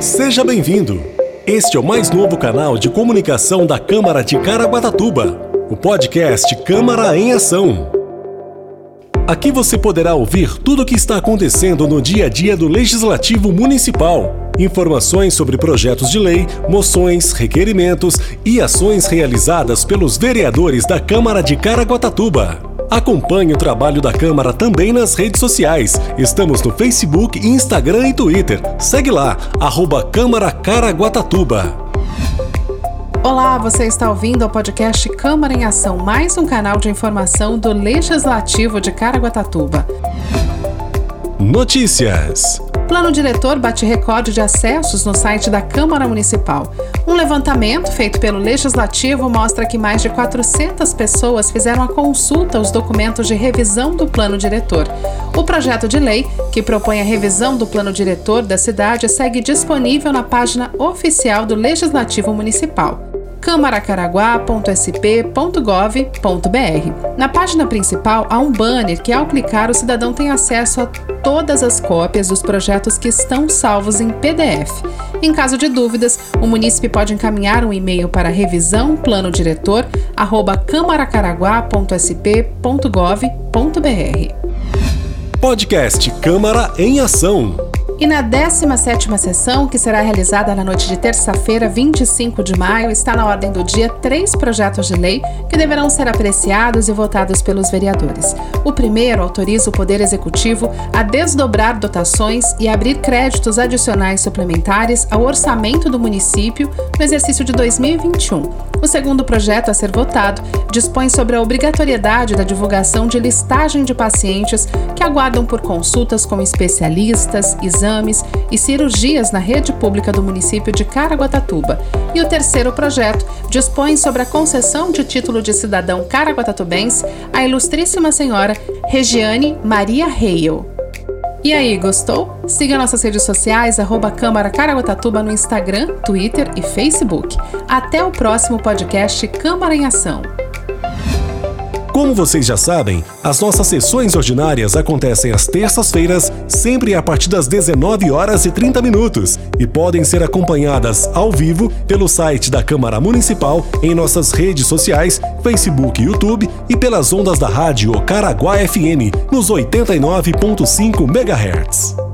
Seja bem-vindo. Este é o mais novo canal de comunicação da Câmara de Caraguatatuba, o podcast Câmara em Ação. Aqui você poderá ouvir tudo o que está acontecendo no dia a dia do Legislativo Municipal. Informações sobre projetos de lei, moções, requerimentos e ações realizadas pelos vereadores da Câmara de Caraguatatuba. Acompanhe o trabalho da Câmara também nas redes sociais. Estamos no Facebook, Instagram e Twitter. Segue lá, arroba Câmara Caraguatatuba. Olá, você está ouvindo o podcast Câmara em Ação, mais um canal de informação do Legislativo de Caraguatatuba. Notícias. Plano diretor bate recorde de acessos no site da Câmara Municipal. Um levantamento feito pelo Legislativo mostra que mais de 400 pessoas fizeram a consulta aos documentos de revisão do plano diretor. O projeto de lei, que propõe a revisão do plano diretor da cidade, segue disponível na página oficial do Legislativo Municipal câmaracaraguá.sp.gov.br. Na página principal há um banner que, ao clicar, o cidadão tem acesso a todas as cópias dos projetos que estão salvos em PDF. Em caso de dúvidas, o munícipe pode encaminhar um e-mail para revisão plano diretor câmaracaraguá.sp.gov.br. Podcast Câmara em Ação. E na 17ª sessão, que será realizada na noite de terça-feira, 25 de maio, está na ordem do dia três projetos de lei que deverão ser apreciados e votados pelos vereadores. O primeiro autoriza o Poder Executivo a desdobrar dotações e abrir créditos adicionais suplementares ao orçamento do município no exercício de 2021. O segundo projeto a ser votado dispõe sobre a obrigatoriedade da divulgação de listagem de pacientes que aguardam por consultas com especialistas, exames exames e cirurgias na rede pública do município de Caraguatatuba. E o terceiro projeto dispõe sobre a concessão de título de cidadão caraguatatubense à ilustríssima senhora Regiane Maria Reil. E aí, gostou? Siga nossas redes sociais, arroba Câmara Caraguatatuba no Instagram, Twitter e Facebook. Até o próximo podcast Câmara em Ação. Como vocês já sabem, as nossas sessões ordinárias acontecem às terças-feiras, sempre a partir das 19 horas e 30 minutos, e podem ser acompanhadas ao vivo pelo site da Câmara Municipal, em nossas redes sociais, Facebook e YouTube e pelas ondas da rádio Caraguá FM nos 89.5 MHz.